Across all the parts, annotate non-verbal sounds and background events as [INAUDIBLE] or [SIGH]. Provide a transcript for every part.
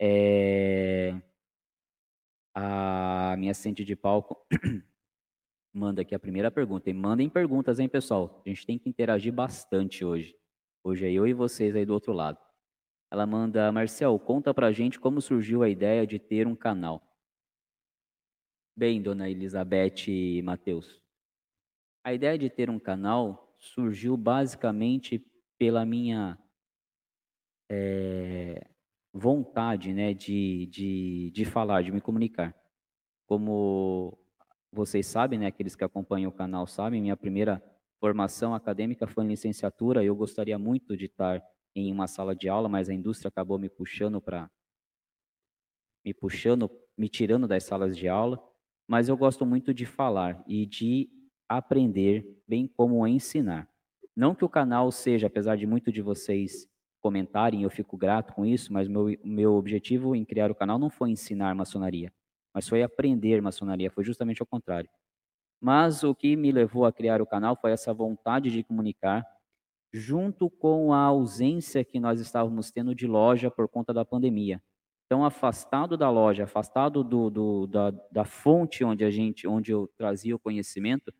É... A minha assistente de palco [CLEARS THROAT] manda aqui a primeira pergunta. E mandem perguntas, hein, pessoal? A gente tem que interagir bastante hoje. Hoje é eu e vocês aí do outro lado. Ela manda, Marcel, conta pra gente como surgiu a ideia de ter um canal. Bem, dona Elizabeth e Matheus, a ideia de ter um canal surgiu basicamente pela minha é, vontade né, de, de, de falar, de me comunicar. Como vocês sabem, né, aqueles que acompanham o canal sabem, minha primeira formação acadêmica foi em licenciatura. Eu gostaria muito de estar em uma sala de aula, mas a indústria acabou me puxando para me puxando, me tirando das salas de aula. Mas eu gosto muito de falar e de aprender, bem como ensinar. Não que o canal seja, apesar de muito de vocês comentarem, eu fico grato com isso, mas meu meu objetivo em criar o canal não foi ensinar maçonaria, mas foi aprender maçonaria, foi justamente ao contrário. Mas o que me levou a criar o canal foi essa vontade de comunicar, junto com a ausência que nós estávamos tendo de loja por conta da pandemia. Então, afastado da loja, afastado do, do, da, da fonte onde a gente, onde eu trazia o conhecimento,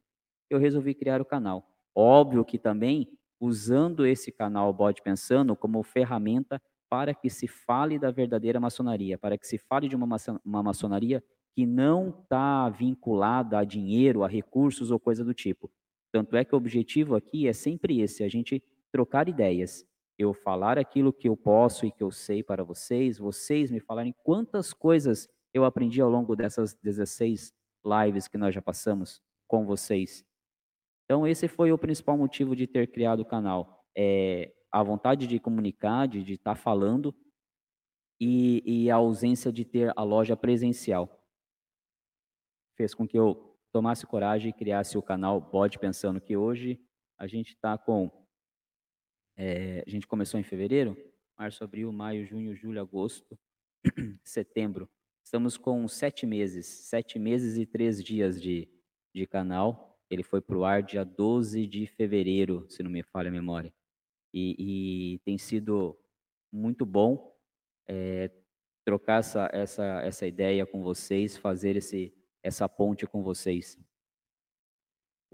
eu resolvi criar o canal. Óbvio que também usando esse canal Bode Pensando como ferramenta para que se fale da verdadeira maçonaria, para que se fale de uma, maçon uma maçonaria que não está vinculada a dinheiro, a recursos ou coisa do tipo. Tanto é que o objetivo aqui é sempre esse, a gente trocar ideias eu falar aquilo que eu posso e que eu sei para vocês, vocês me falarem quantas coisas eu aprendi ao longo dessas 16 lives que nós já passamos com vocês. Então, esse foi o principal motivo de ter criado o canal. É a vontade de comunicar, de estar tá falando, e, e a ausência de ter a loja presencial. Fez com que eu tomasse coragem e criasse o canal Bode Pensando, que hoje a gente está com é, a gente começou em fevereiro, março, abril, maio, junho, julho, agosto, [CLEARS THROAT] setembro. Estamos com sete meses, sete meses e três dias de, de canal. Ele foi para o ar dia 12 de fevereiro, se não me falha a memória. E, e tem sido muito bom é, trocar essa, essa, essa ideia com vocês, fazer esse, essa ponte com vocês.